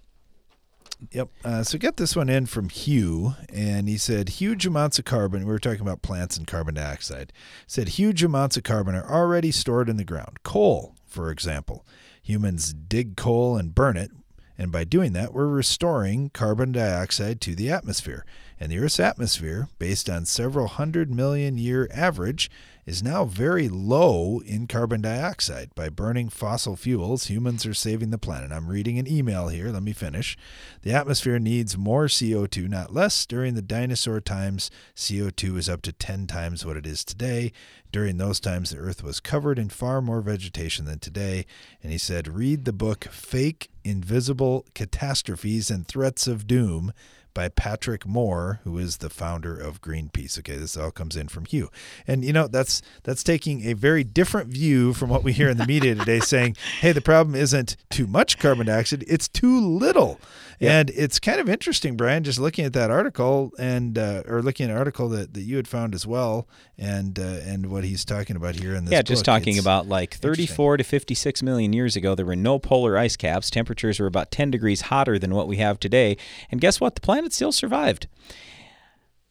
Yep. Uh, so get this one in from Hugh, and he said huge amounts of carbon. We were talking about plants and carbon dioxide. Said huge amounts of carbon are already stored in the ground. Coal, for example, humans dig coal and burn it, and by doing that, we're restoring carbon dioxide to the atmosphere. And the Earth's atmosphere, based on several hundred million year average, is now very low in carbon dioxide. By burning fossil fuels, humans are saving the planet. I'm reading an email here. Let me finish. The atmosphere needs more CO2, not less. During the dinosaur times, CO2 is up to 10 times what it is today. During those times, the Earth was covered in far more vegetation than today. And he said, read the book Fake Invisible Catastrophes and Threats of Doom by Patrick Moore, who is the founder of Greenpeace. Okay, this all comes in from Hugh. And you know, that's that's taking a very different view from what we hear in the media today saying, "Hey, the problem isn't too much carbon dioxide, it's too little." And it's kind of interesting, Brian, just looking at that article and uh, or looking at an article that, that you had found as well and uh, and what he's talking about here in this Yeah, just book. talking It's about like 34 to 56 million years ago there were no polar ice caps. Temperatures were about 10 degrees hotter than what we have today. And guess what? The planet still survived.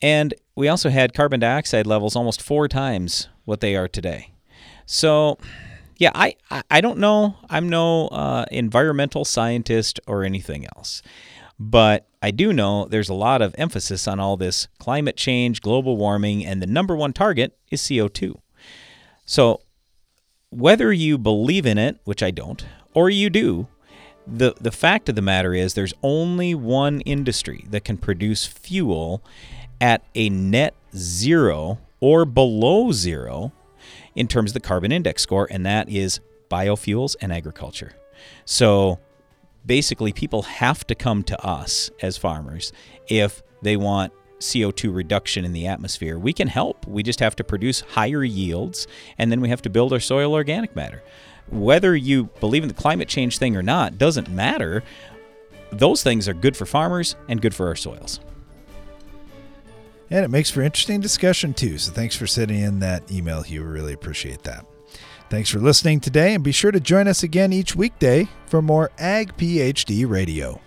And we also had carbon dioxide levels almost four times what they are today. So, yeah, I, I, don't know. I'm no uh, environmental scientist or anything else. But I do know there's a lot of emphasis on all this climate change, global warming, and the number one target is CO2. So, whether you believe in it, which I don't, or you do, the, the fact of the matter is there's only one industry that can produce fuel at a net zero or below zero in terms of the carbon index score, and that is biofuels and agriculture. So basically, people have to come to us as farmers if they want CO2 reduction in the atmosphere. We can help. We just have to produce higher yields, and then we have to build our soil organic matter. Whether you believe in the climate change thing or not doesn't matter. Those things are good for farmers and good for our soils. And it makes for interesting discussion too. So thanks for sending in that email, Hugh. Really appreciate that. Thanks for listening today, and be sure to join us again each weekday for more Ag PhD Radio.